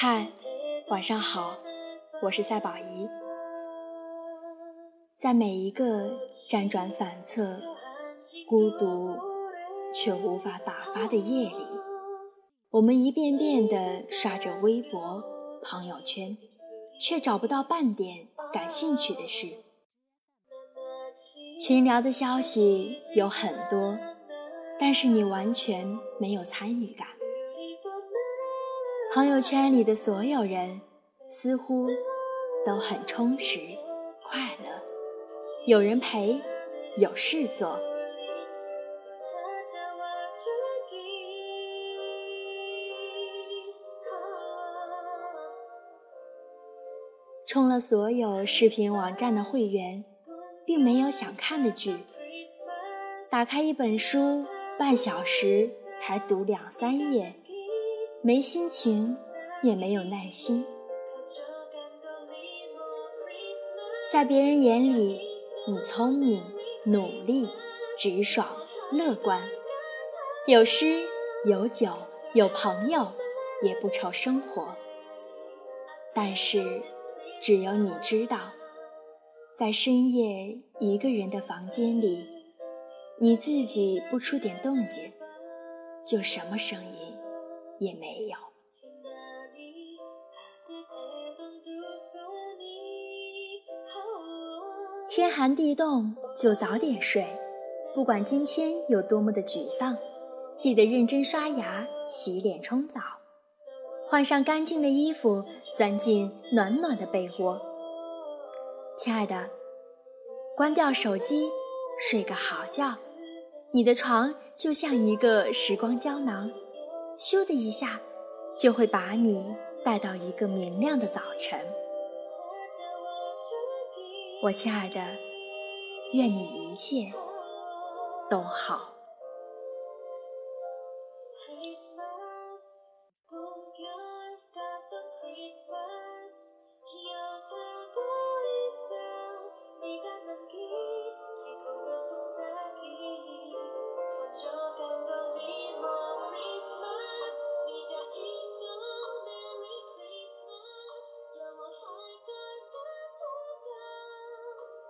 嗨，晚上好，我是赛宝仪。在每一个辗转反侧、孤独却无法打发的夜里，我们一遍遍地刷着微博、朋友圈，却找不到半点感兴趣的事。群聊的消息有很多，但是你完全没有参与感。朋友圈里的所有人似乎都很充实、快乐。有人陪，有事做。充了所有视频网站的会员，并没有想看的剧。打开一本书，半小时才读两三页，没心情，也没有耐心。在别人眼里。你聪明、努力、直爽、乐观，有诗、有酒、有朋友，也不愁生活。但是，只有你知道，在深夜一个人的房间里，你自己不出点动静，就什么声音也没有。天寒地冻就早点睡，不管今天有多么的沮丧，记得认真刷牙、洗脸、冲澡，换上干净的衣服，钻进暖暖的被窝。亲爱的，关掉手机，睡个好觉。你的床就像一个时光胶囊，咻的一下，就会把你带到一个明亮的早晨。我亲爱的，愿你一切都好。